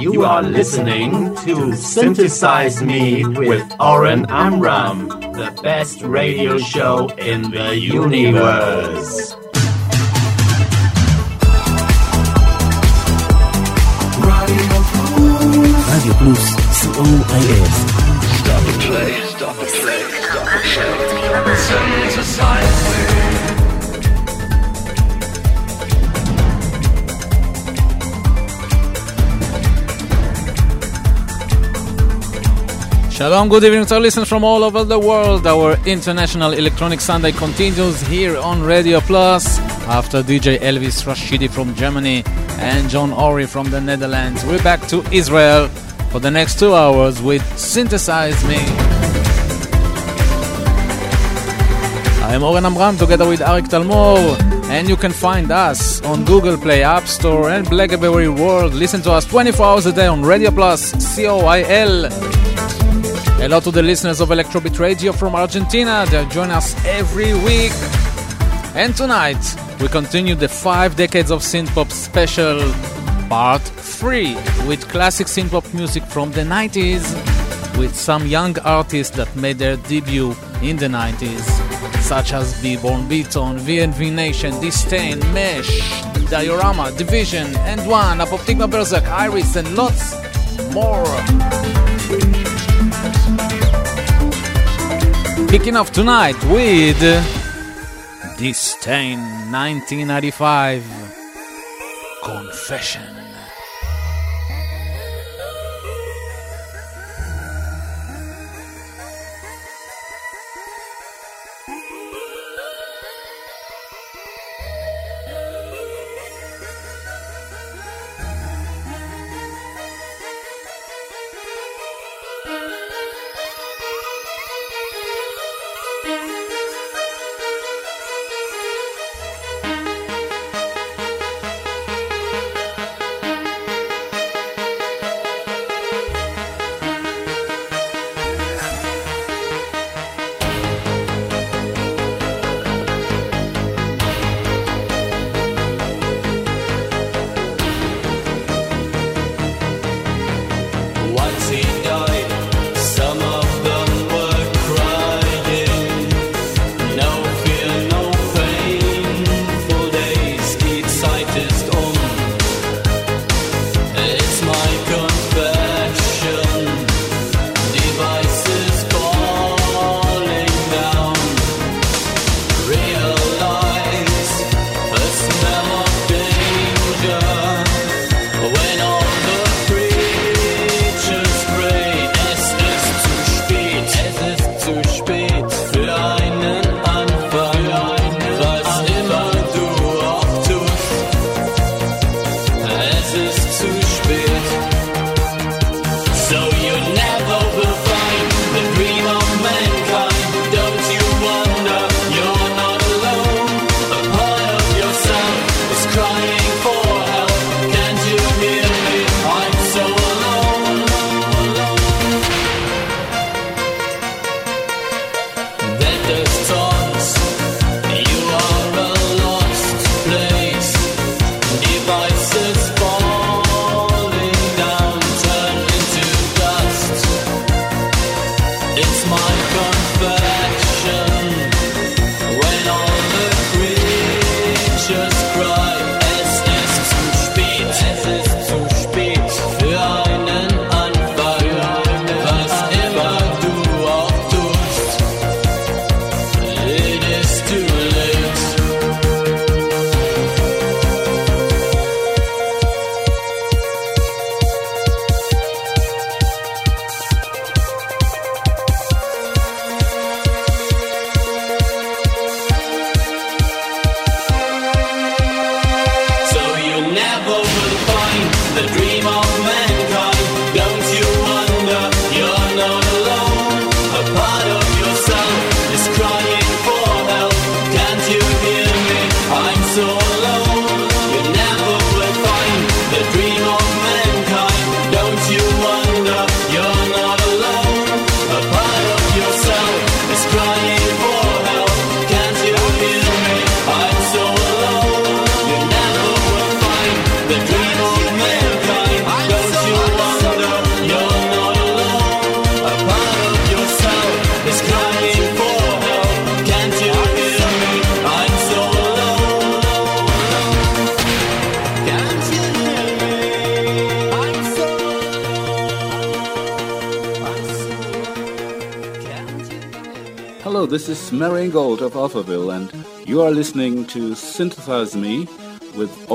You are listening to Synthesize Me with Oren Amram, the best radio show in the universe. Radio Plus, COIS. Stop the play, stop the play, stop the play. Shalom, good evening to our listeners from all over the world. Our International Electronic Sunday continues here on Radio Plus after DJ Elvis Rashidi from Germany and John Ori from the Netherlands. We're back to Israel for the next two hours with Synthesize Me. I'm Oren Amram together with Arik Talmor, and you can find us on Google Play, App Store, and Blackberry World. Listen to us 24 hours a day on Radio Plus, COIL. Hello to the listeners of Electrobit Radio from Argentina. They join us every week. And tonight, we continue the five decades of synthpop special, part three, with classic synthpop music from the 90s, with some young artists that made their debut in the 90s, such as Beborn Beton, VNV Nation, !distain, Mesh, Diorama, De/Vision, and One, Apoptygma Berzerk, Iris, and lots more. Kicking off tonight with !distain 1995 Confession. by itself. of Alphaville, and you are listening to Synthesize Me with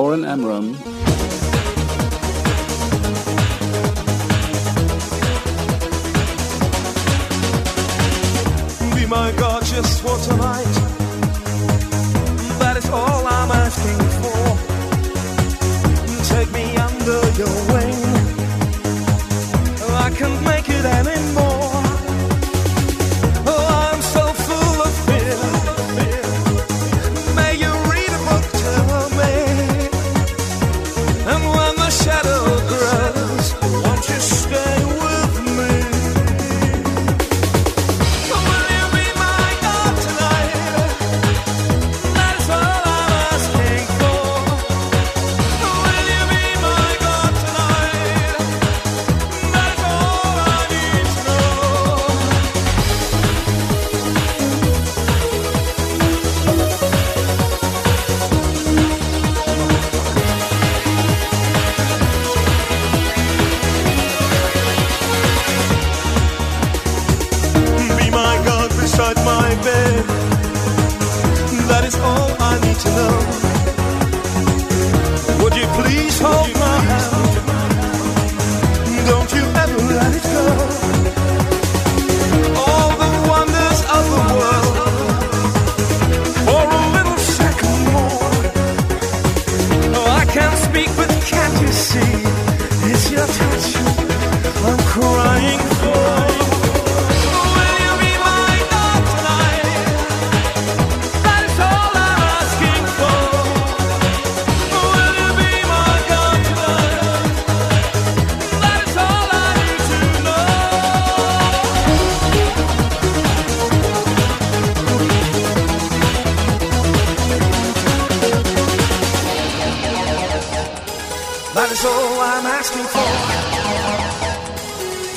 That is all I'm asking for.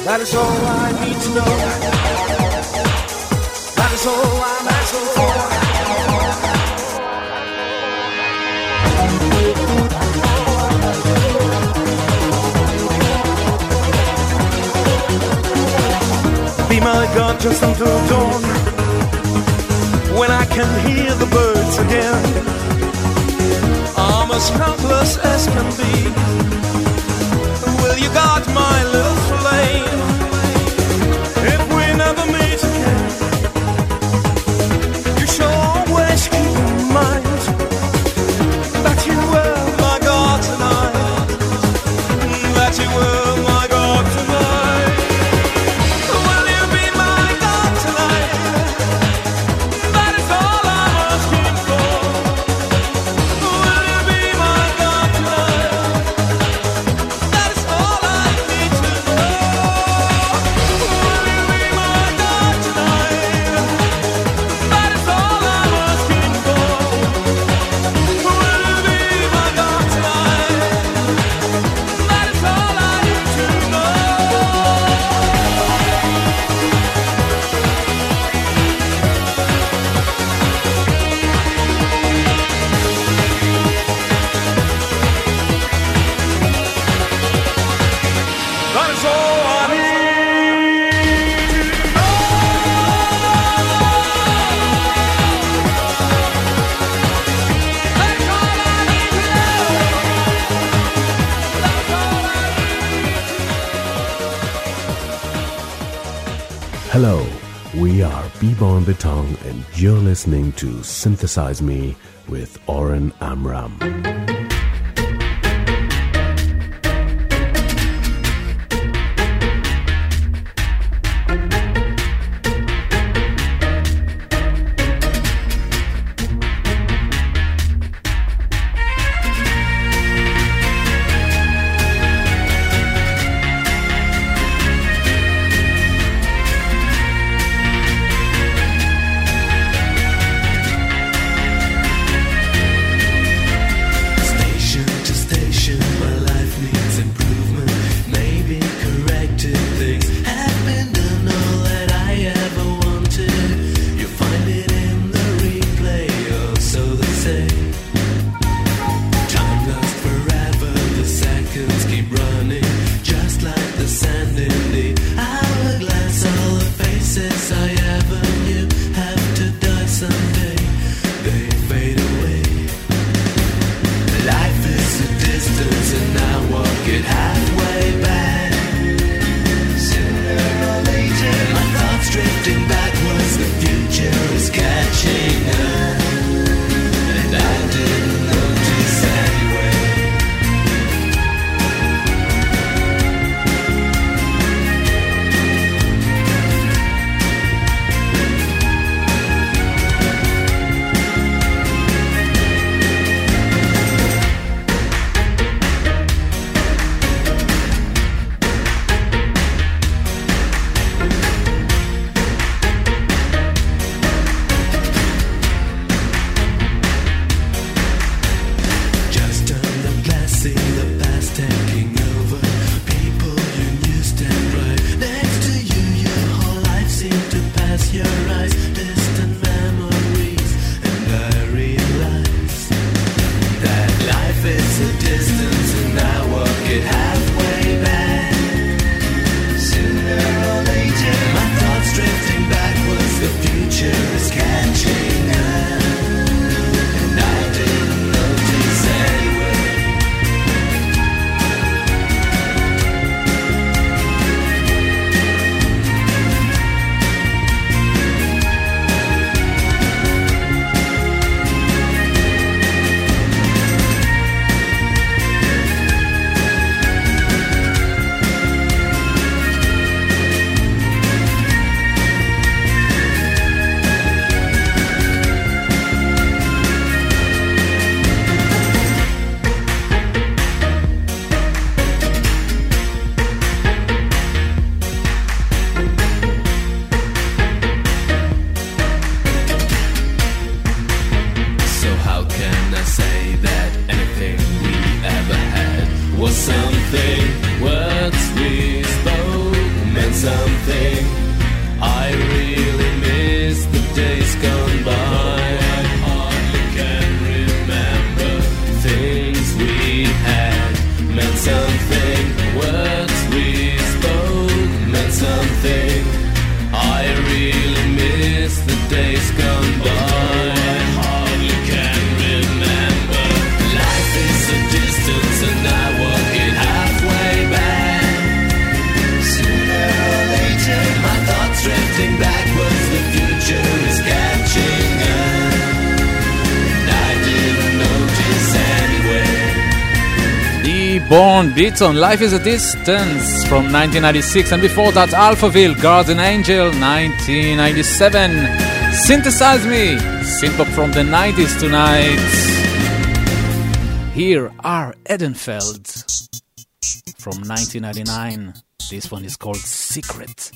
That is all I need to know. That is all I'm asking for. Be my God just until dawn when I can hear the birds again I'm as helpless as can be. listening to Synthesize Me with Oren Amram. Beton Life is a Distance from 1996, and before that, Alphaville, Guardian Angel, 1997. Synthesize Me, synthpop from the 90s tonight. Here are Edenfeld from 1999. This one is called Secret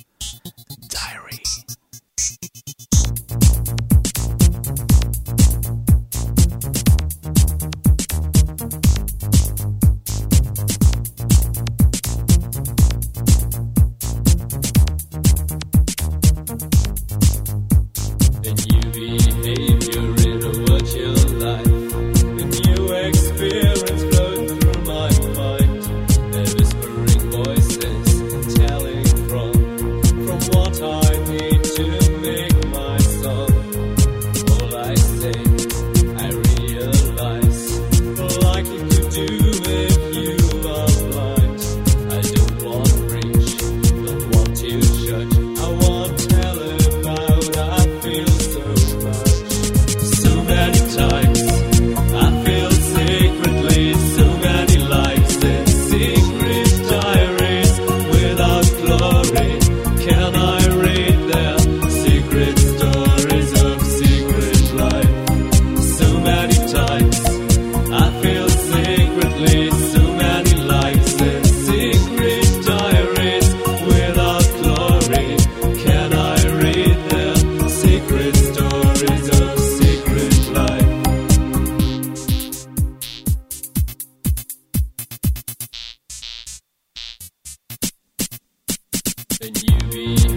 I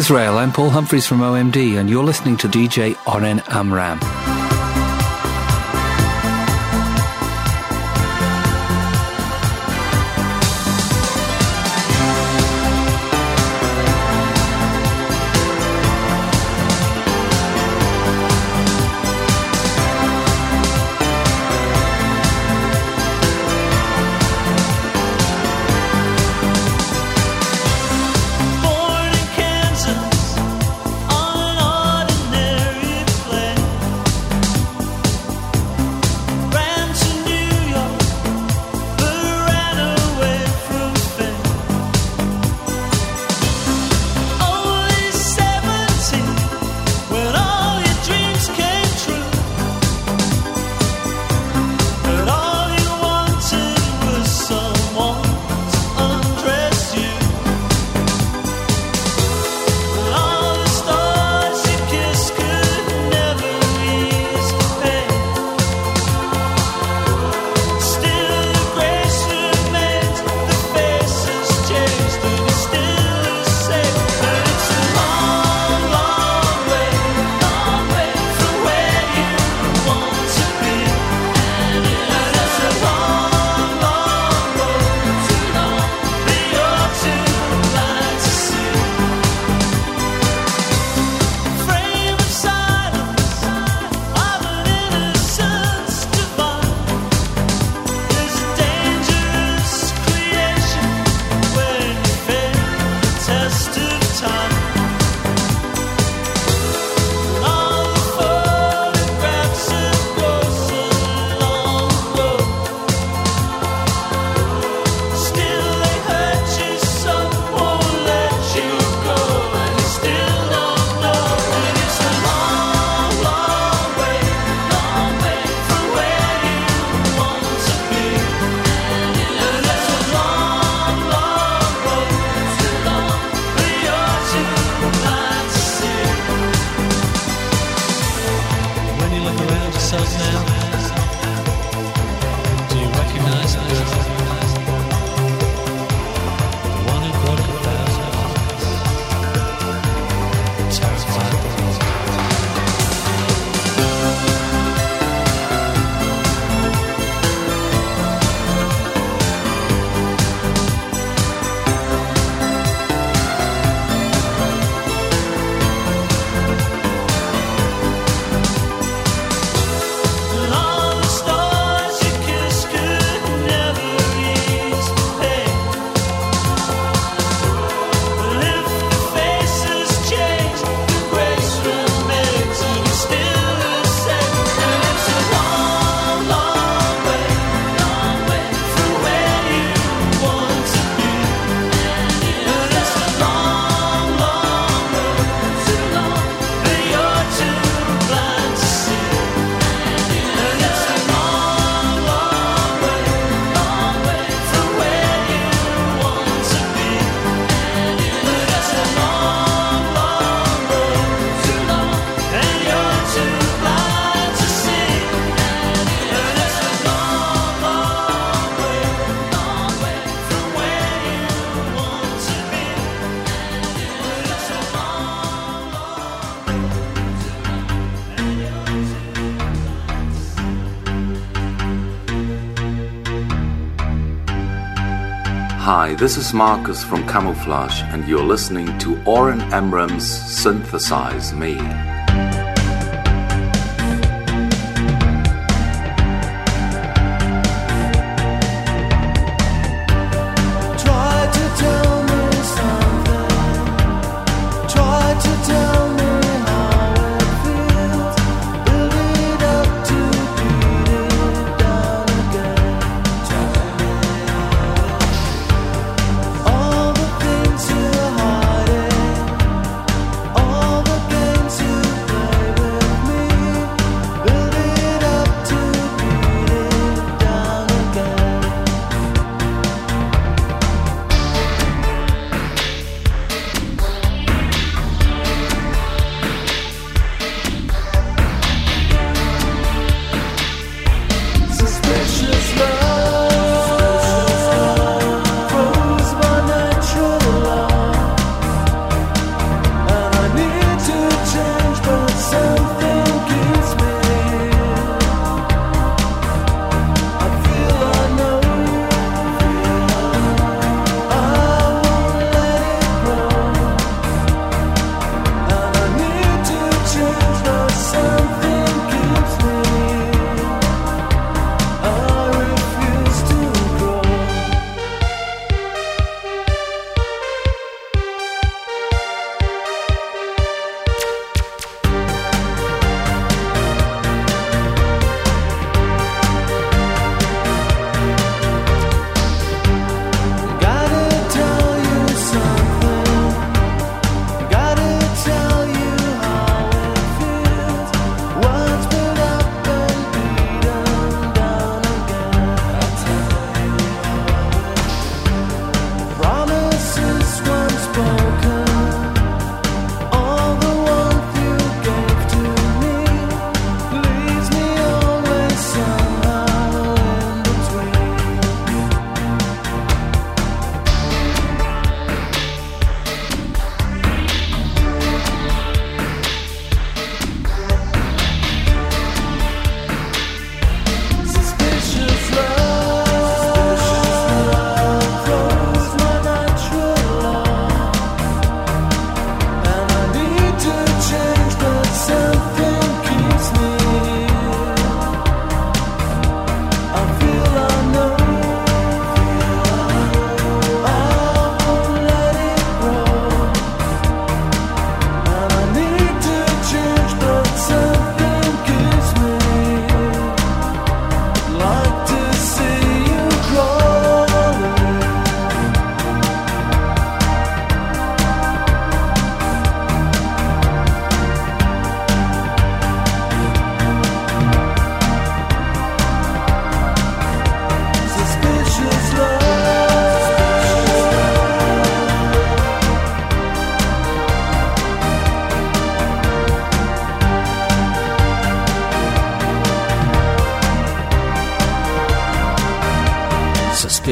Israel. I'm Paul Humphreys from OMD, and you're listening to DJ Oren Amram. This is Marcus from Camouflage, and you're listening to Oren Amram's Synthesize Me.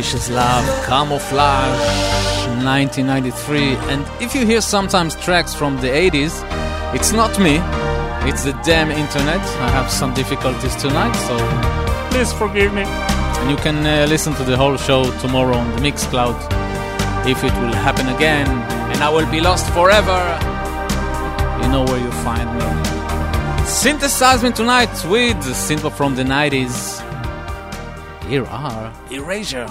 Suspicious Love, Camouflage, 1993. And if you hear sometimes tracks from the 80s, it's not me, it's the damn internet. I have some difficulties tonight, so please forgive me. And you can uh, listen to the whole show tomorrow on the Mixcloud if it will happen again and I will be lost forever. You know where you find me. Synthesize me tonight with Synth from the 90s. Here are Erasure,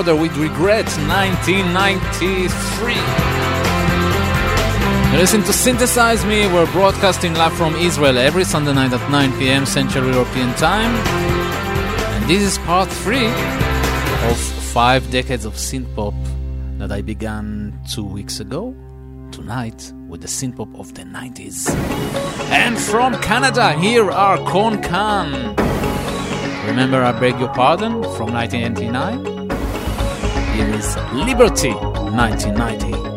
With Regret 1993. Listen to Synthesize Me. We're broadcasting live from Israel every Sunday night at 9 p.m. Central European Time. And this is part three of five decades of synth pop that I began two weeks ago. Tonight with the synth pop of the 90s. And from Canada, here are Kon Kan. Remember I Beg Your Pardon from 1989? Here is Liberty 1990.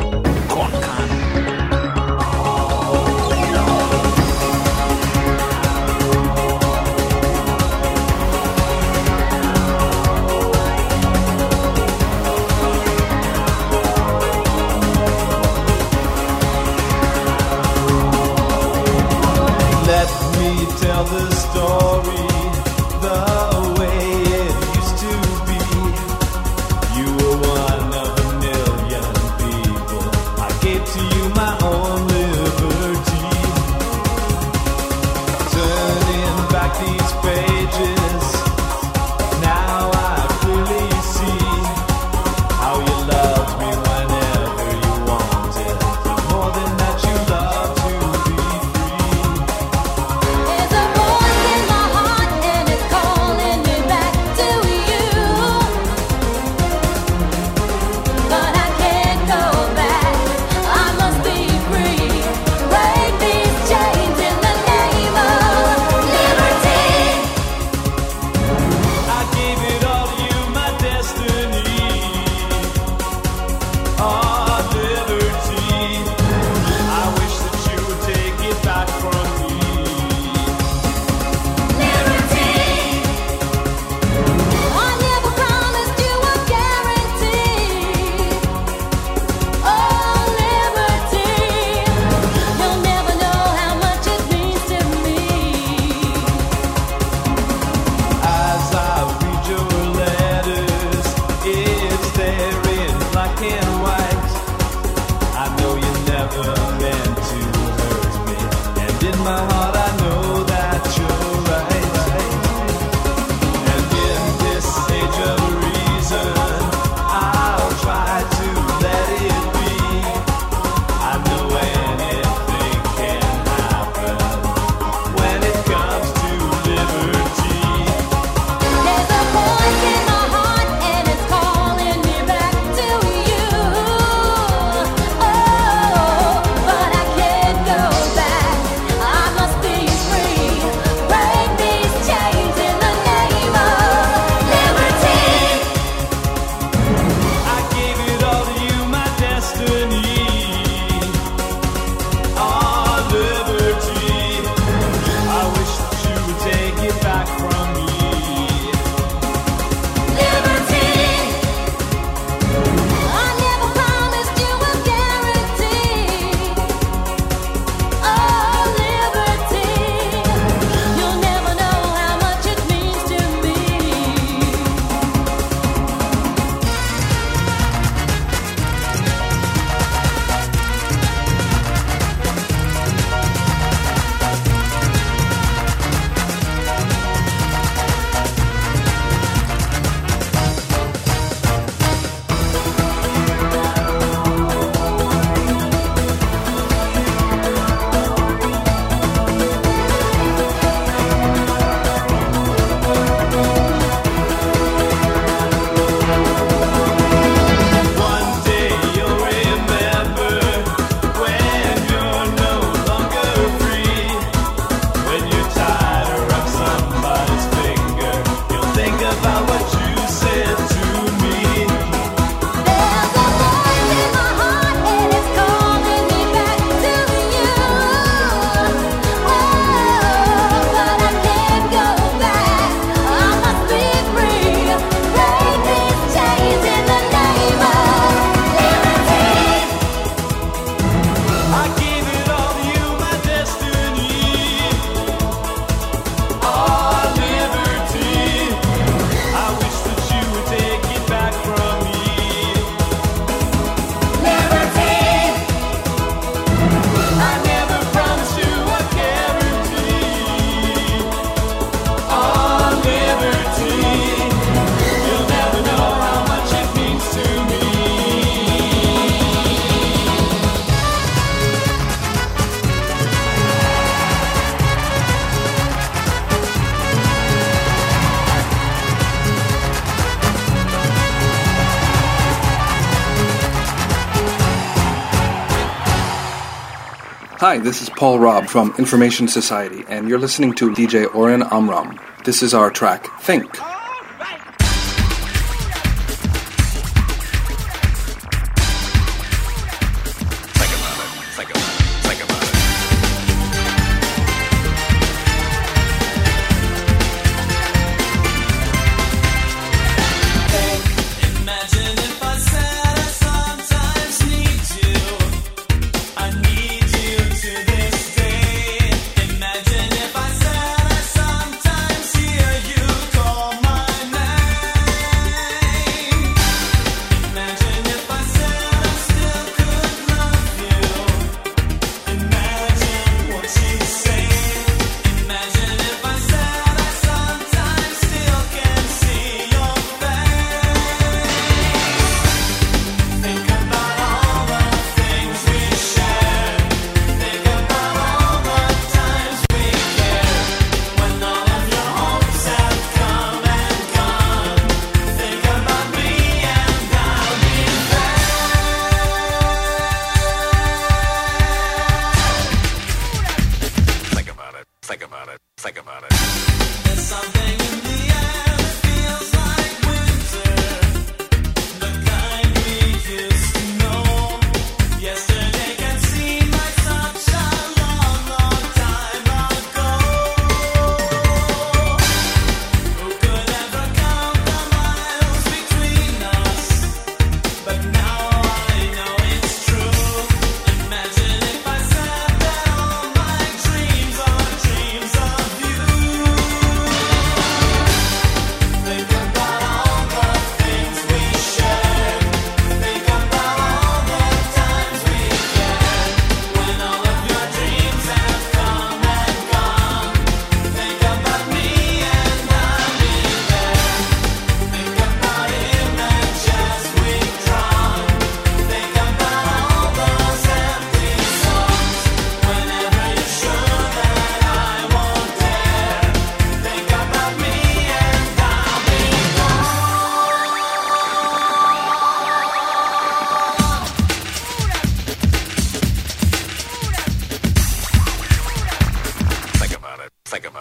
Hi, this is Paul Robb from Information Society, and you're listening to DJ Oren Amram. This is our track, Think.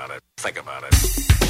about it. Think about it.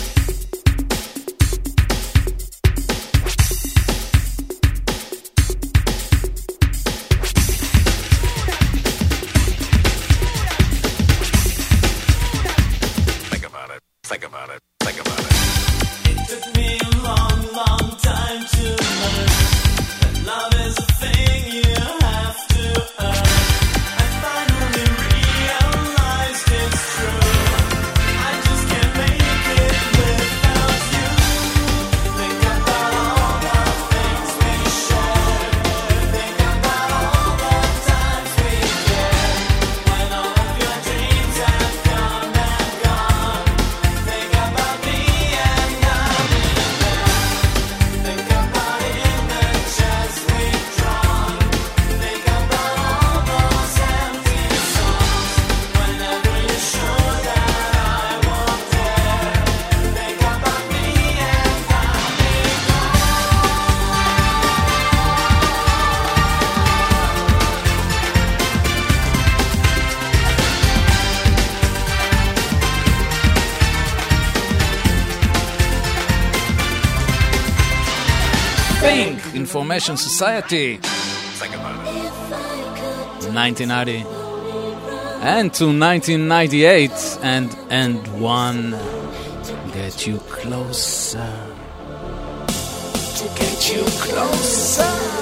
Information Society. 1990 and to 1998 and And One get you closer. To get you closer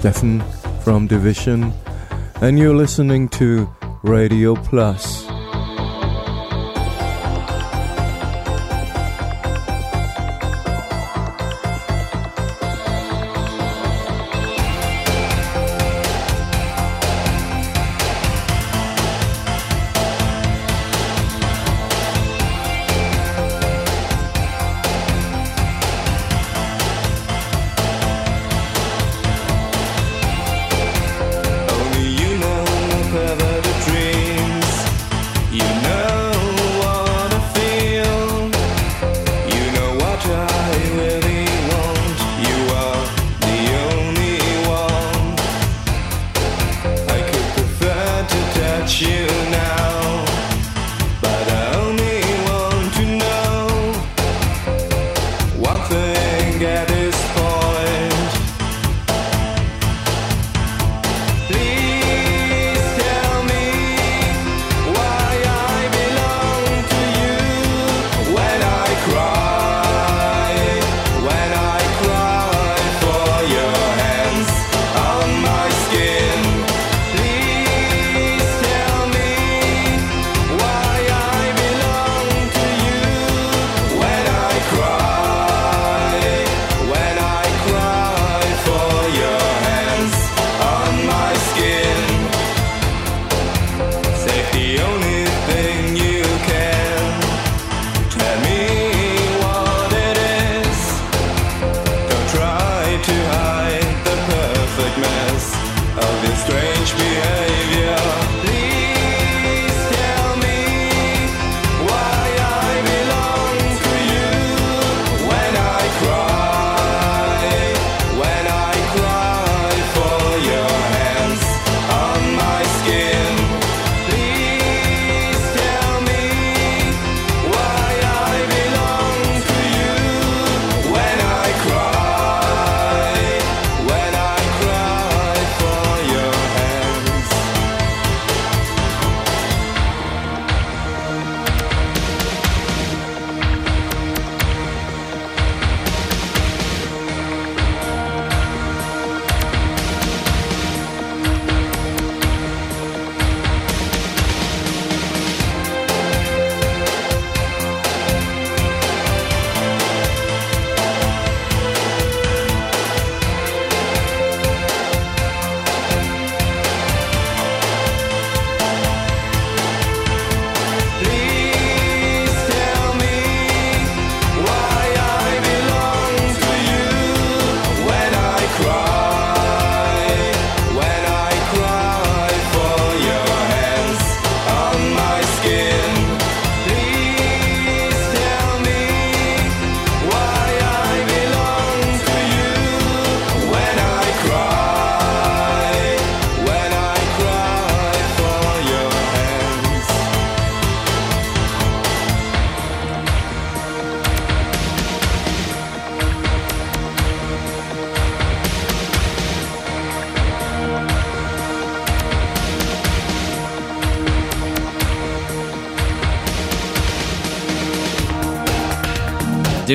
Steffen from De/Vision, and you're listening to Radio Plus.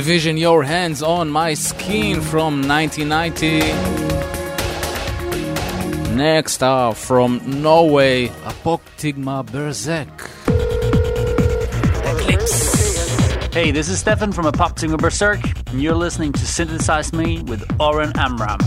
De/Vision Your Hands on My Skin from 1990. Next up from Norway, Apoptygma Berzerk. Hey, this is Stefan from Apoptygma Berzerk, and you're listening to Synthesize Me with Oren Amram.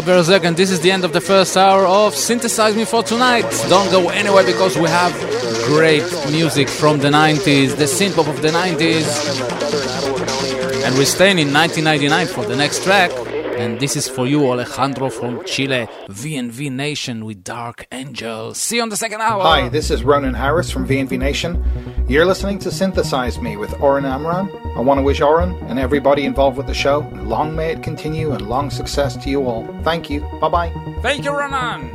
Berzerk, and this is the end of the first hour of Synthesize Me for tonight. Don't go anywhere because we have great music from the 90s, the synth pop of the 90s. And we're staying in 1999 for the next track. And this is for you, Alejandro from Chile, VNV Nation with Dark Angel. See you on the second hour. Hi, this is Ronan Harris from VNV Nation. You're listening to Synthesize Me with Oren Amram. I want to wish Oren and everybody involved with the show long may it continue and long success to you all. Thank you. Bye bye. Thank you, Ronan.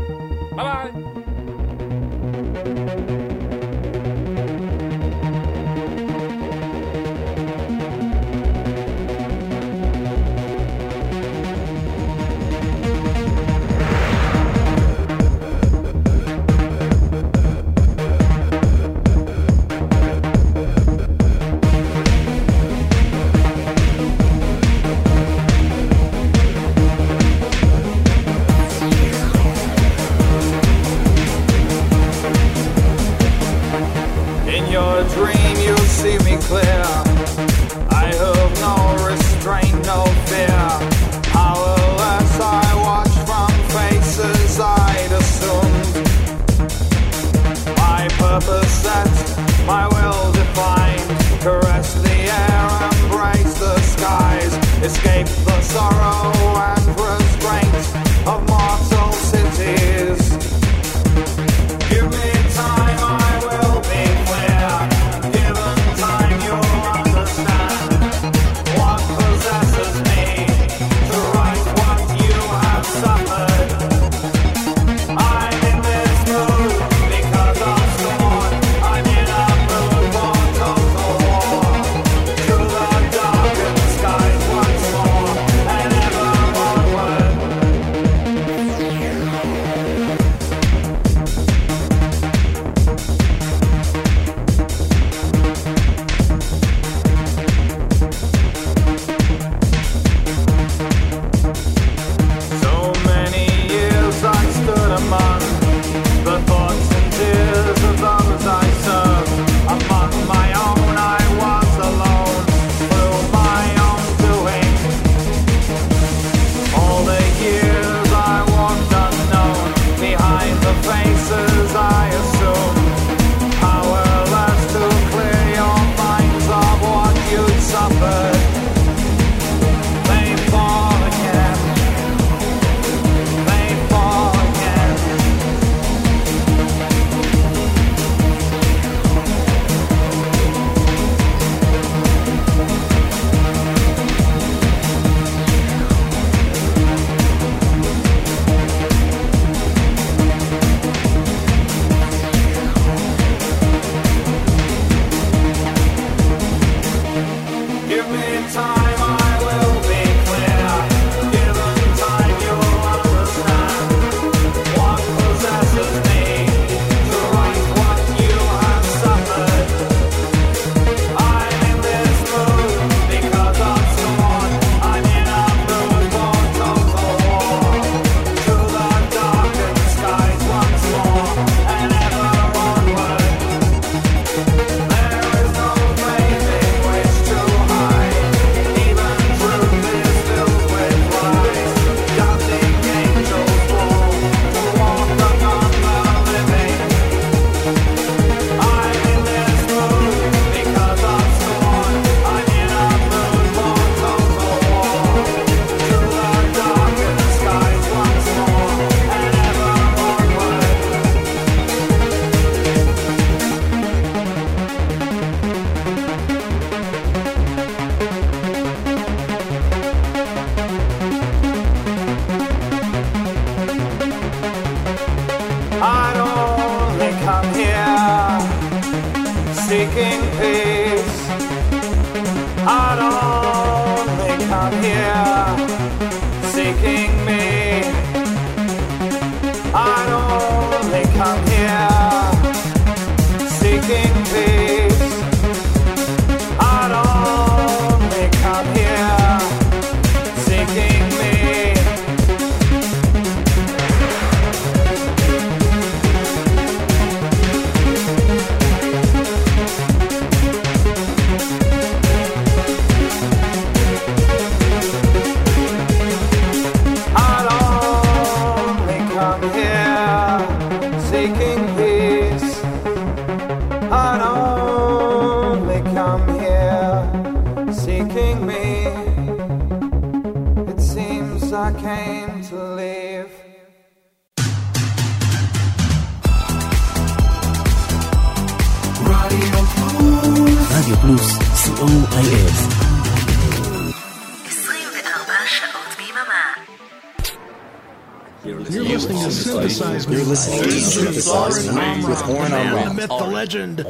listening to Synthesize You're listening to Synthesize with The myth, the legend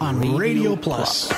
on Radio Plus.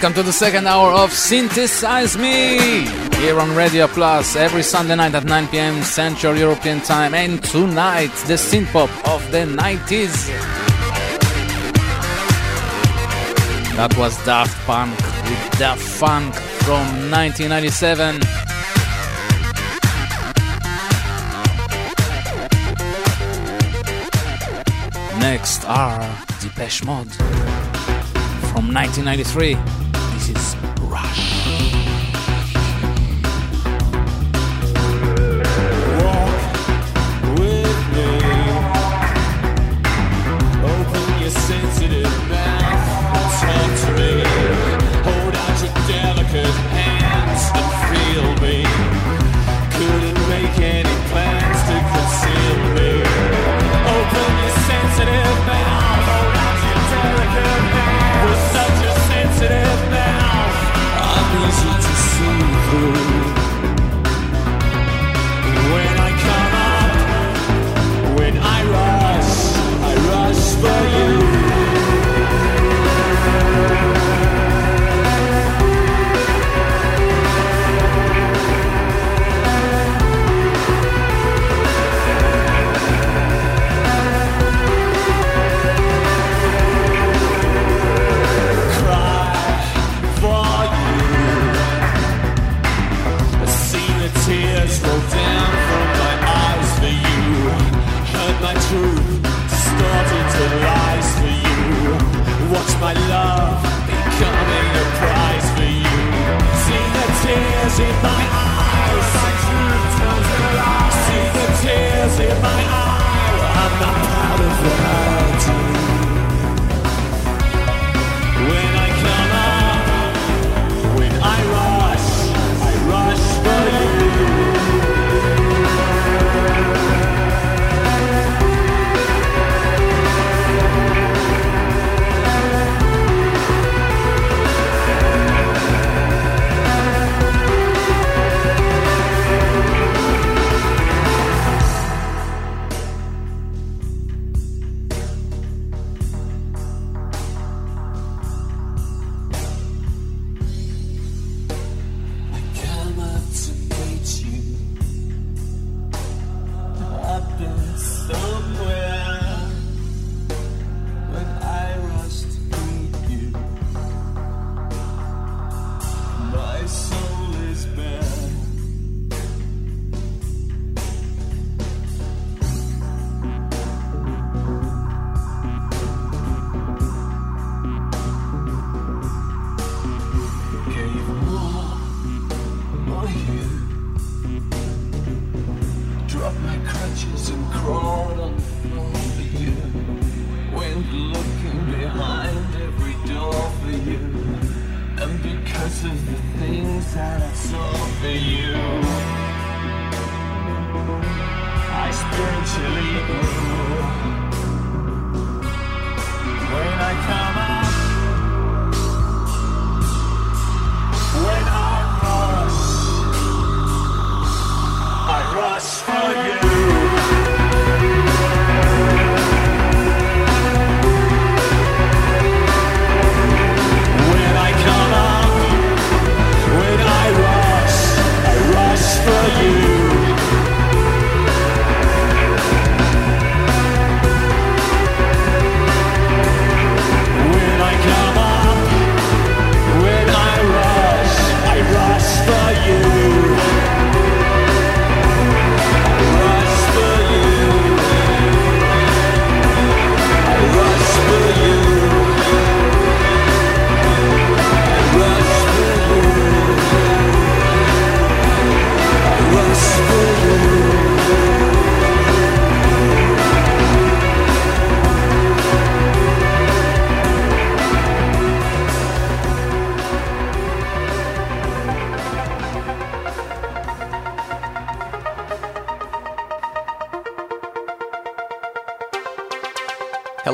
Welcome to the second hour of Synthesize Me here on Radio Plus every Sunday night at 9 p.m. Central European Time. And tonight, the synth pop of the 90s. That was Daft Punk with Da Funk from 1997. Next are Depeche Mode from 1993. This is more you. Drop my crutches and crawled on the floor for you. Went looking behind every door for you. And because of the things that I saw for you, I spiritually grew. When I come out, rush for you.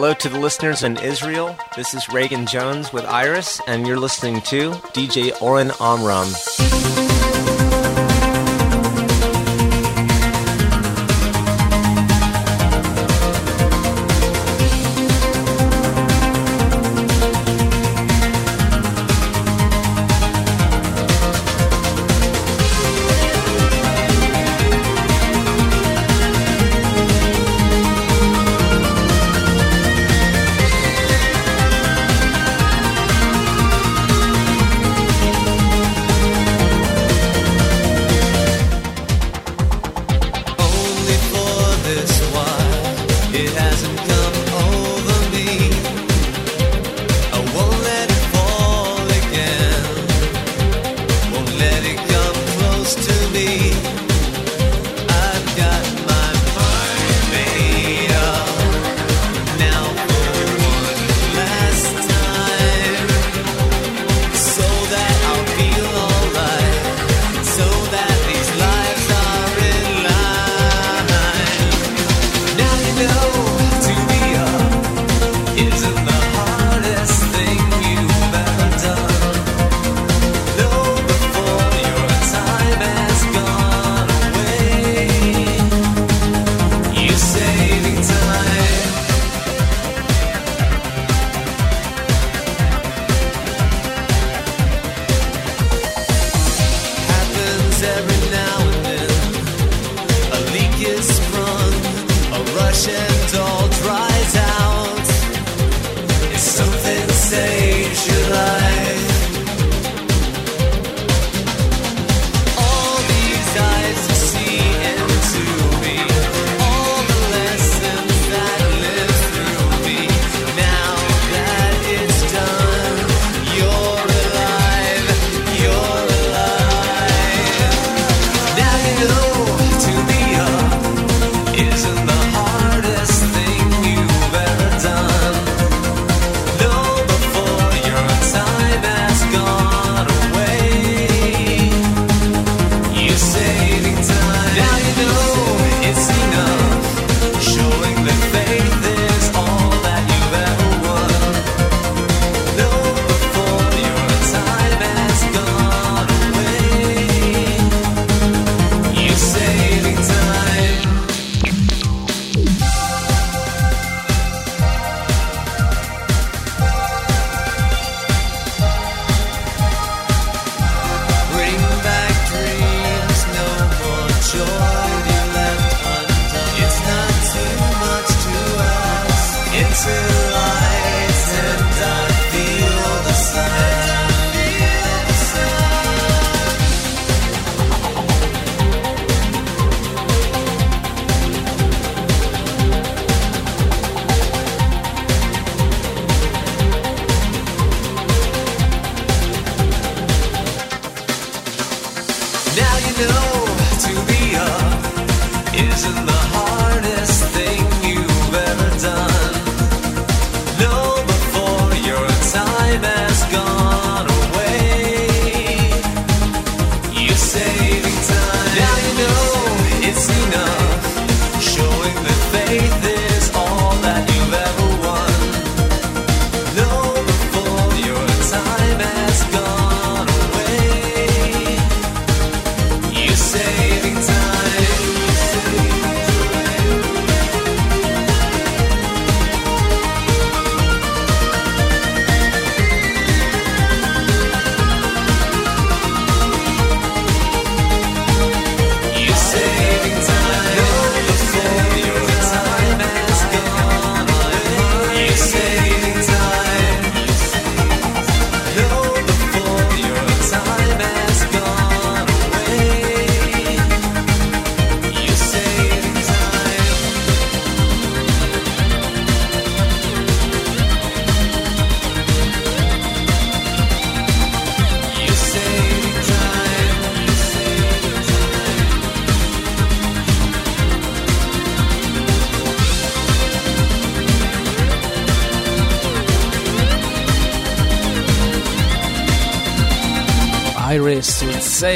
Hello to the listeners in Israel. This is Reagan Jones with Iris, and you're listening to DJ Oren Amram.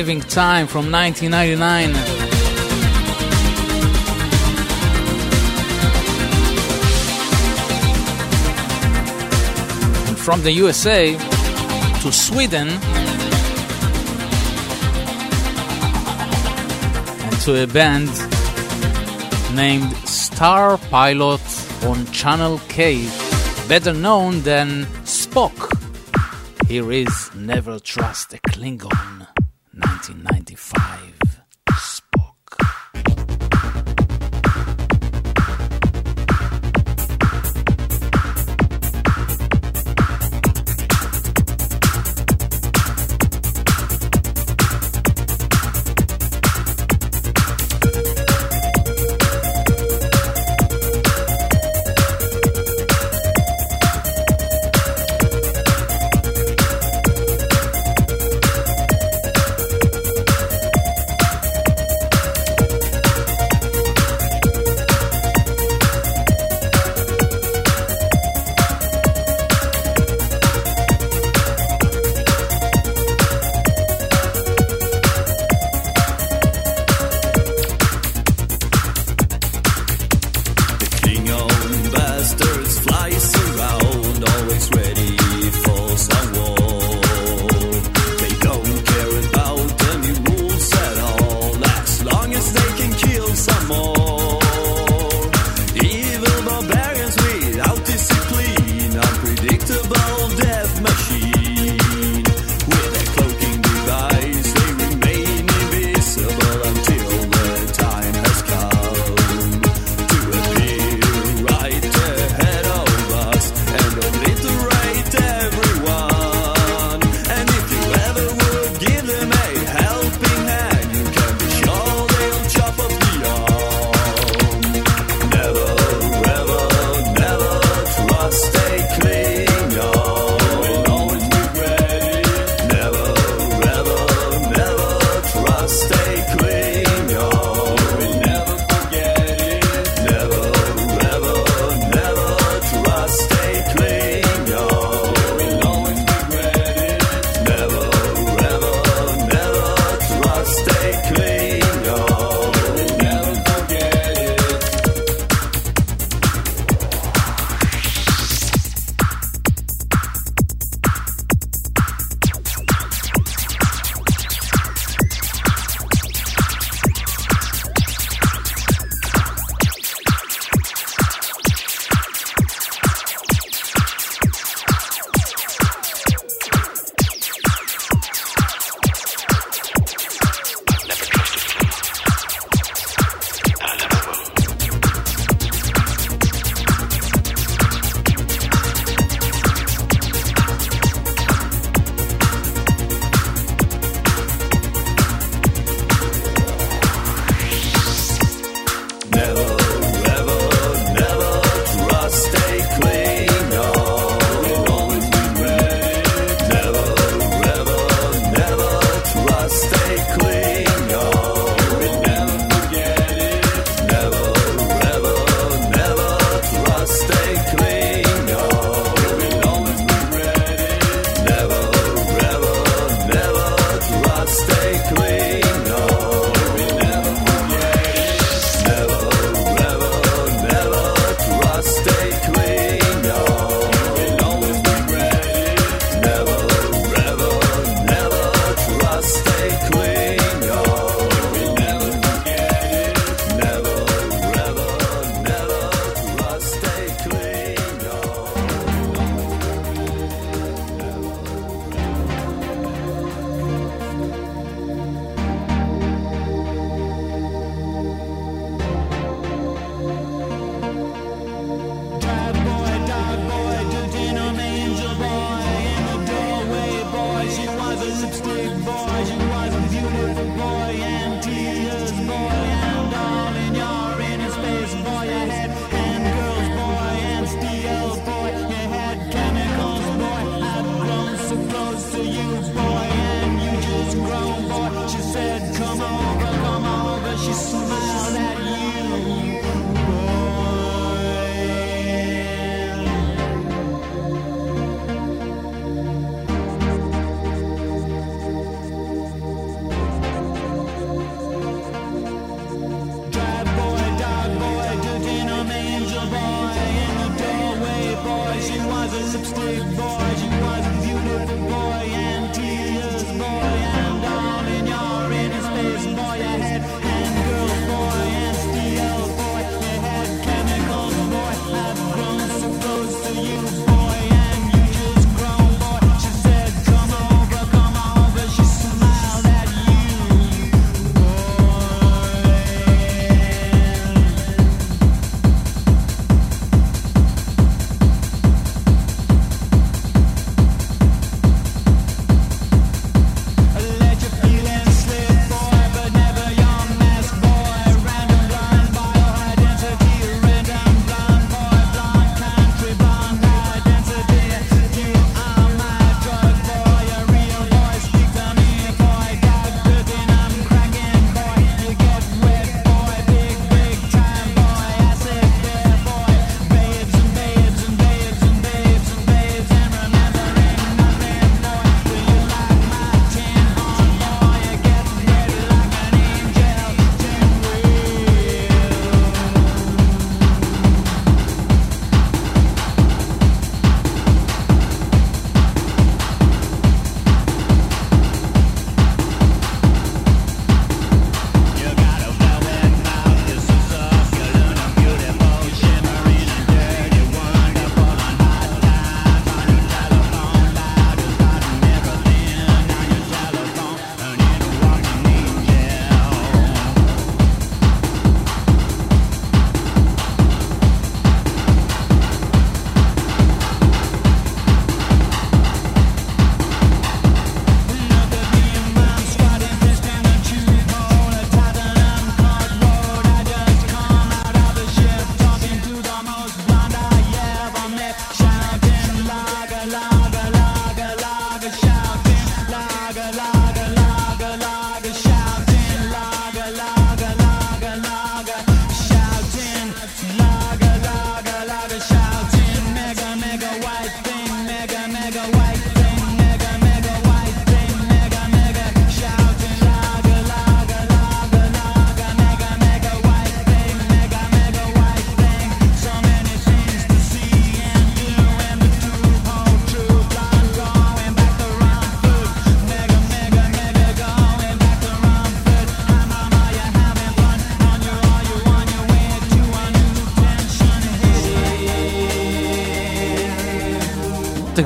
Saving Time from 1999. And from the USA to Sweden and to a band named Star Pilot on Channel K, better known than S.P.O.C.K. Here is Never Trust a Klingon,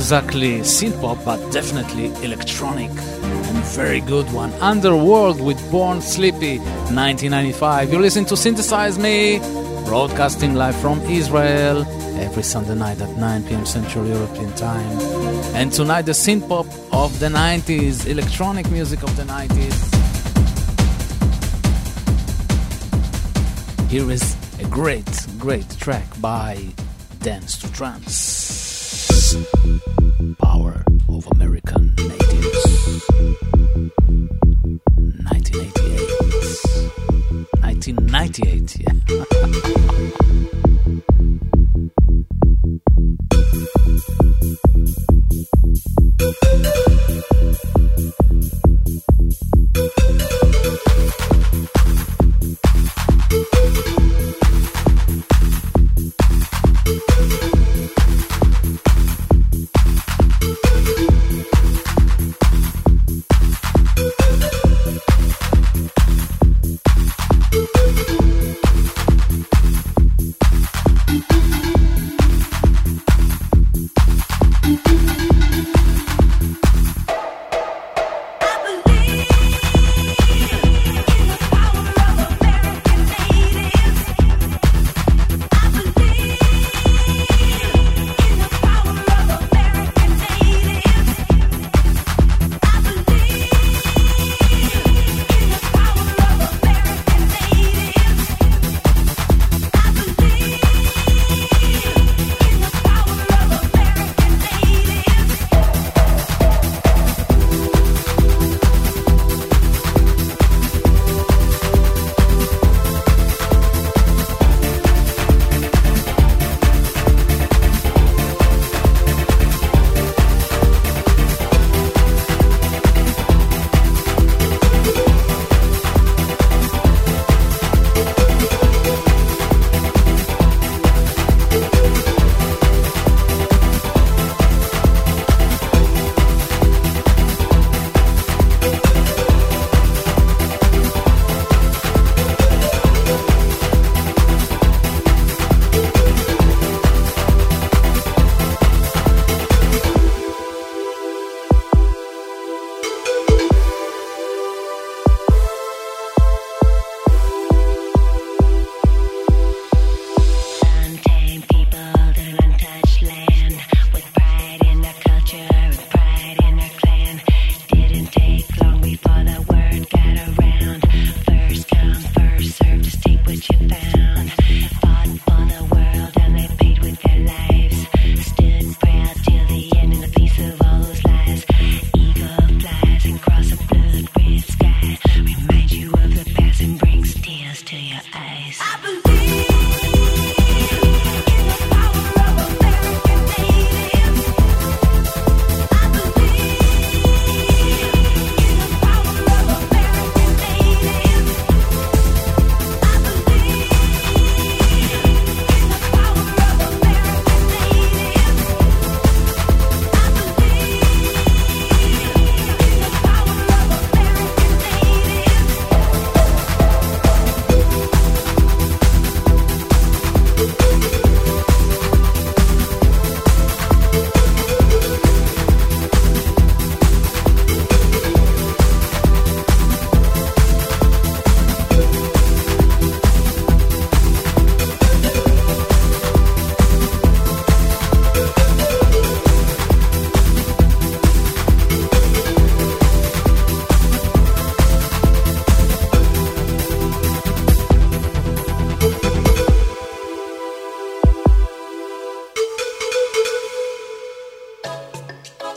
exactly synth pop, but definitely electronic and very good one. Underworld with Born Slippy, 1995. You listen to Synthesize Me, broadcasting live from Israel every Sunday night at 9 p.m. Central European Time. And tonight, the synth pop of the 90s, electronic music of the 90s. Here is a great, great track by Dance to Trance. 1998,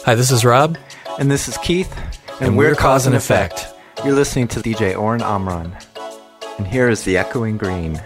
Hi, this is Rob. And this is Keith. And, and we're, we're Cause and Effect. effect. You're listening to DJ Oren Amram. And here is the Echoing Green.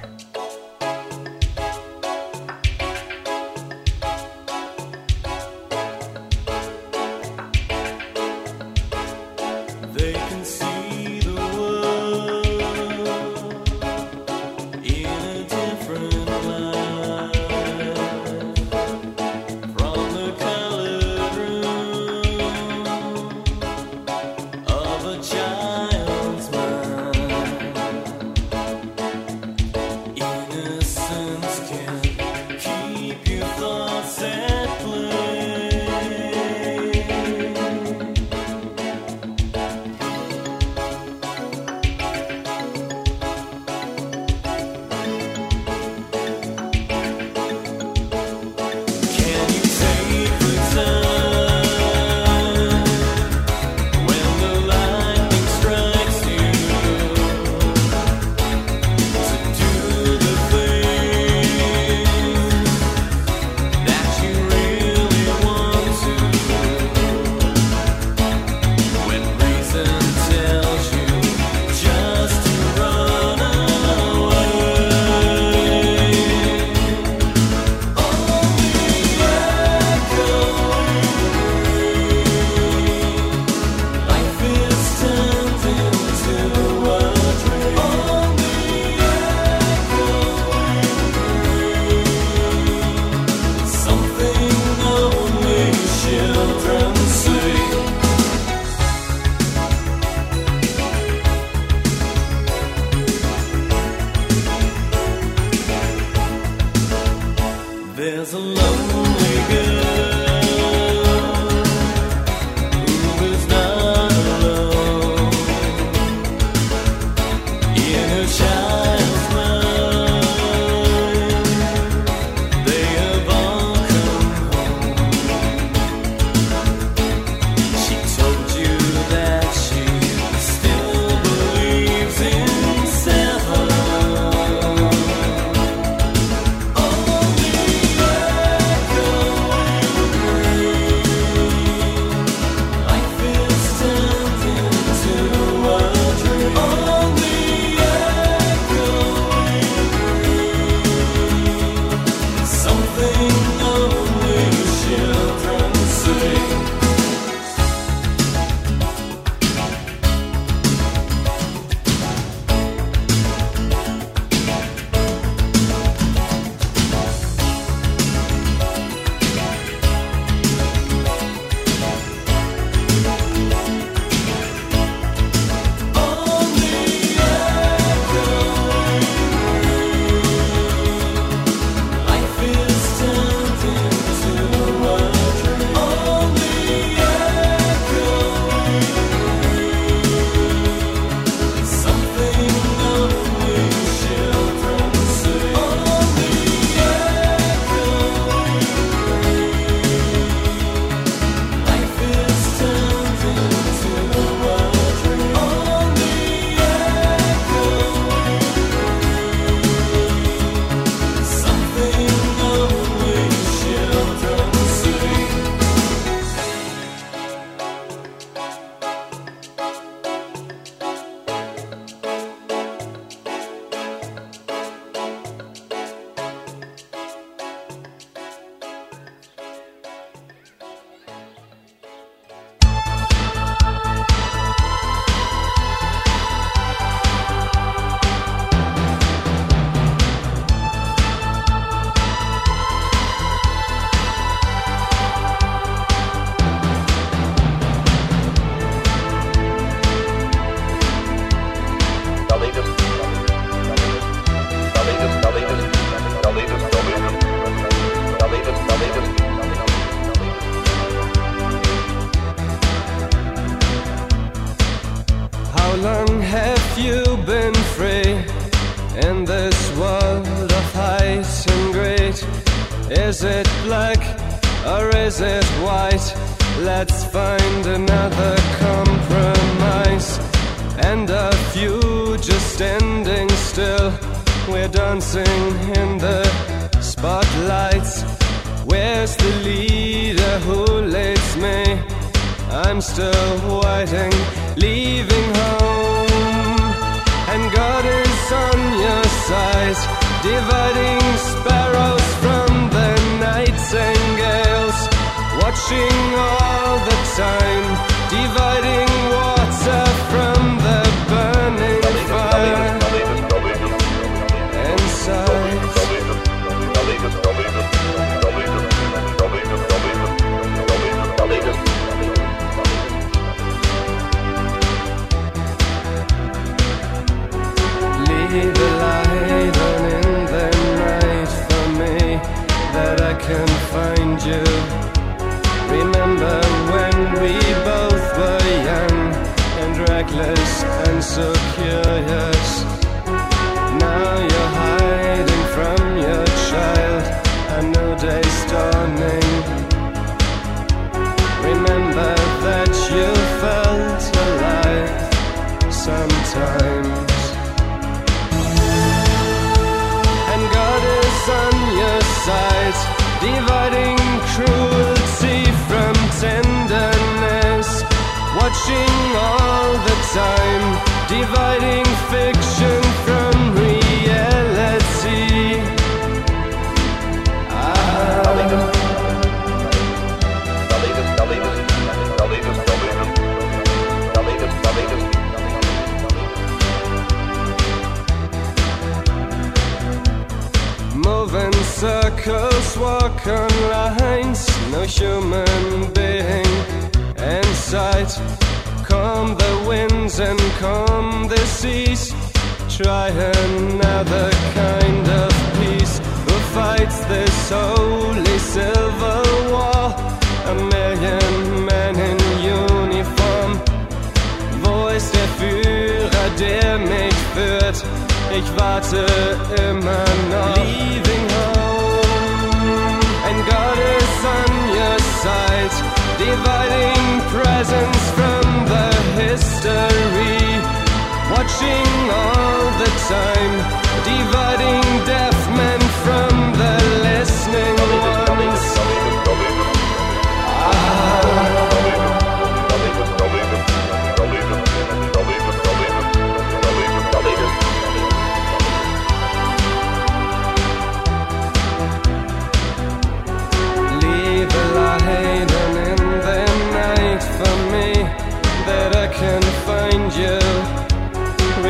can find you.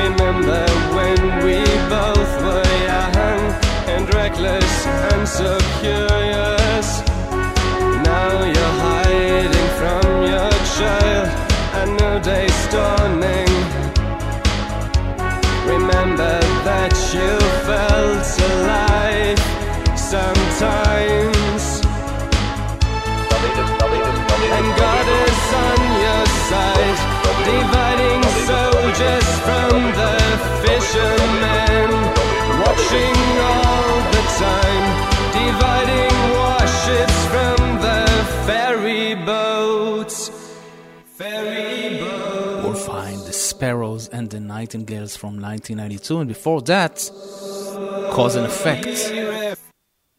Remember when we both were young and reckless and so curious. Now you're hiding from your child, a new day's dawning. Remember that you felt alive sometimes. And God is on your side dividing soldiers from the fishermen, watching all the time, dividing warships from the ferry boats. Ferry boats. Wolfsheim the sparrows and the nightingales from 1992, and before that, cause and effect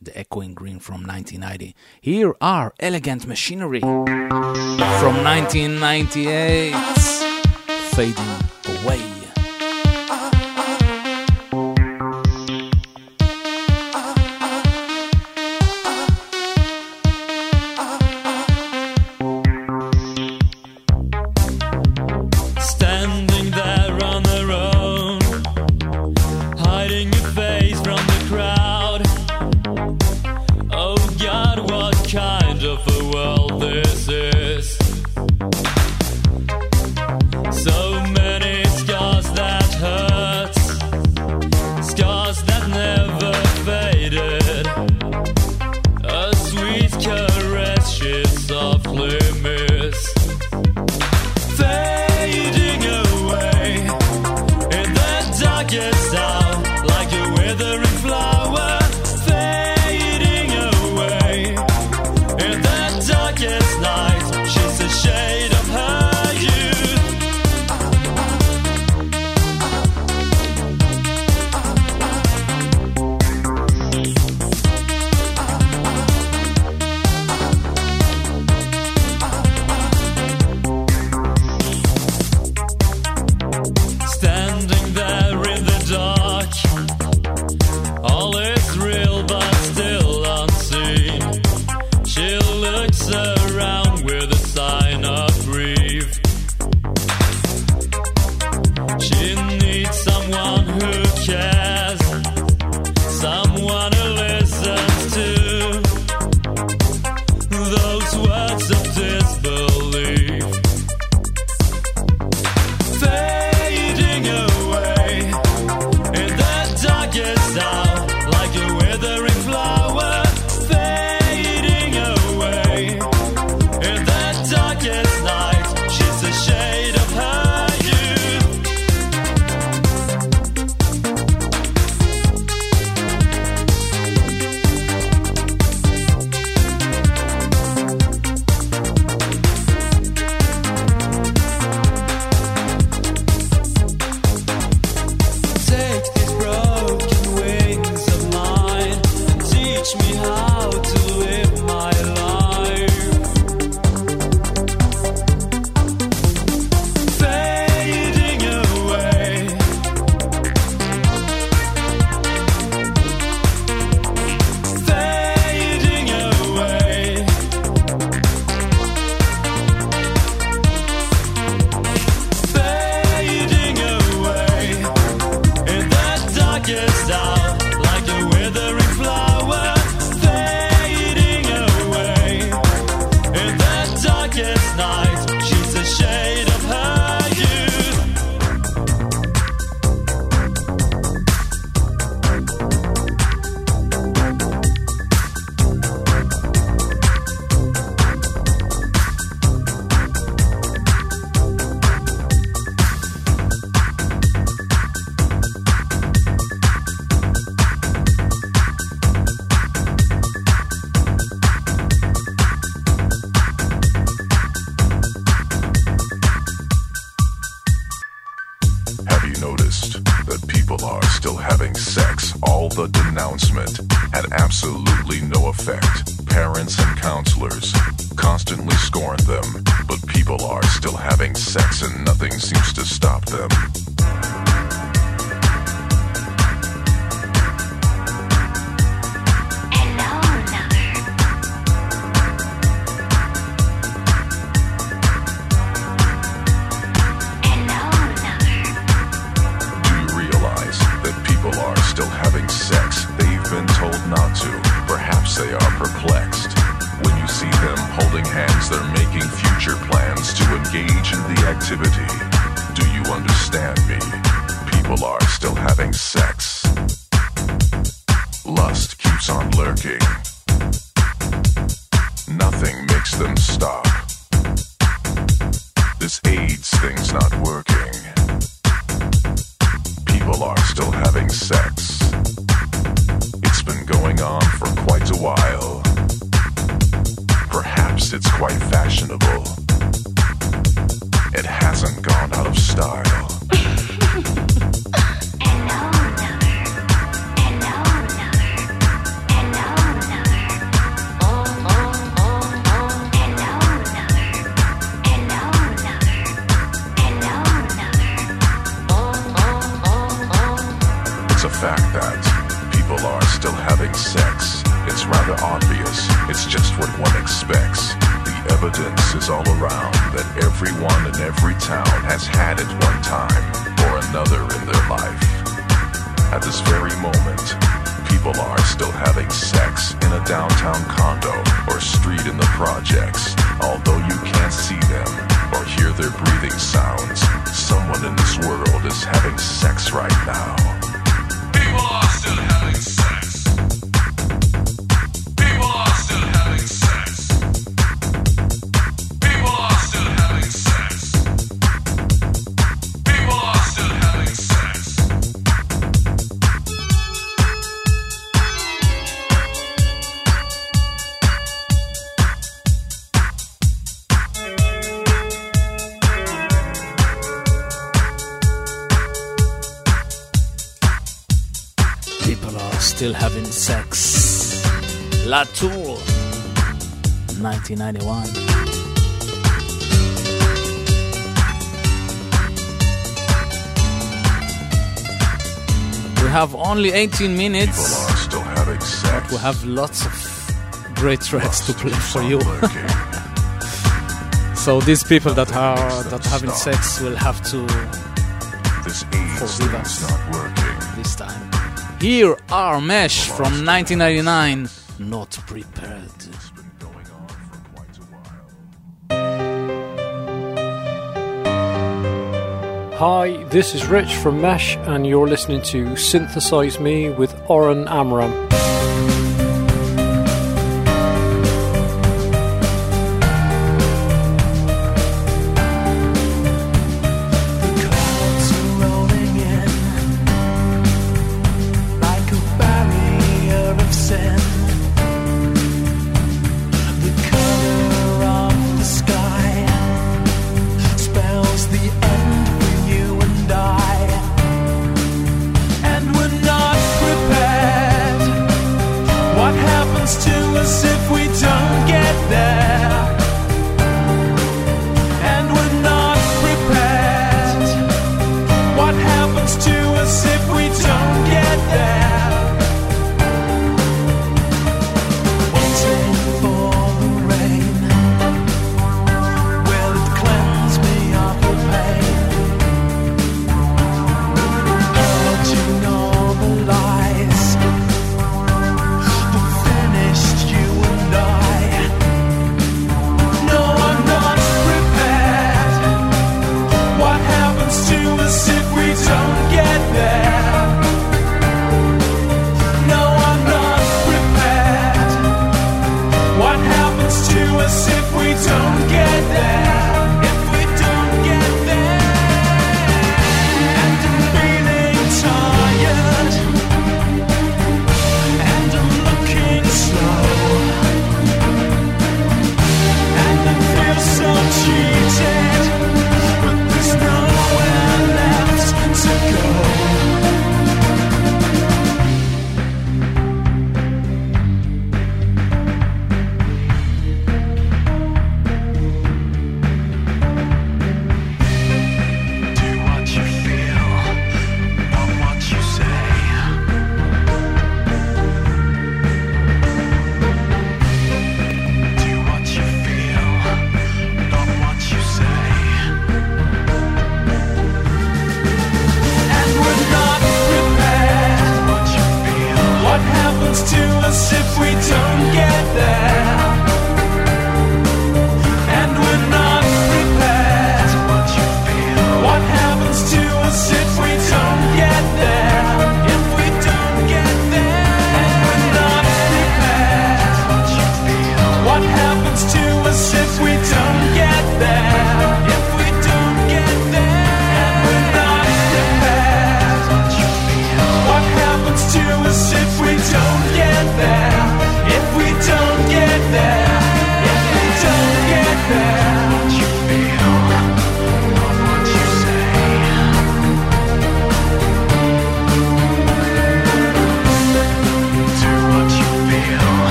the echoing green from 1990. Here are Elegant Machinery from 1998 fading away. having sex. La Tour, 1991. We have only 18 minutes. We have lots of great tracks to play for you. so these people that are that having sex will have to forgive us this time. Here are Mesh from 1999, Not Prepared. Hi, this is Rich from Mesh, and you're listening to Synthesize Me with Oren Amram.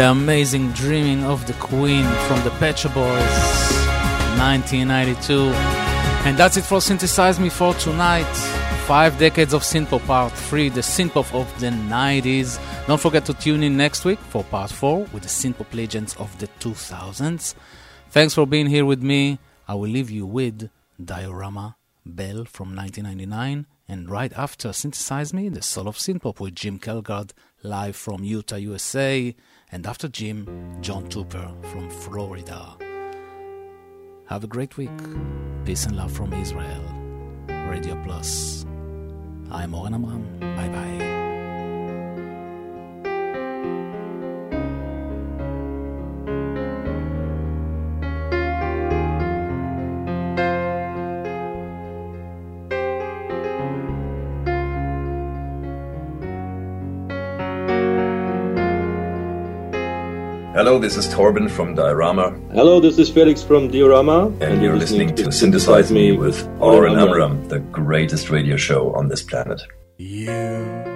The Amazing Dreaming of the Queen from the Pet Boys, 1992. And that's it for Synthesize Me for tonight. Five decades of synthpop part three, the synthpop of the 90s. Don't forget to tune in next week for part four with the synthpop legends of the 2000s. Thanks for being here with me. I will leave you with Diorama Bell from 1999, and right after Synthesize Me, the Soul of Synthpop with Jim Kelgard live from Utah, USA and after Jim, John Tupper from Florida. Have a great week. Peace and love from Israel. Radio Plus. I'm Oren Amram. Bye bye. Hello, this is Torben from Diorama, Hello, this is Felix from Diorama, and, you're listening to Synthesize Me with Oren Amram, the greatest radio show on this planet. Come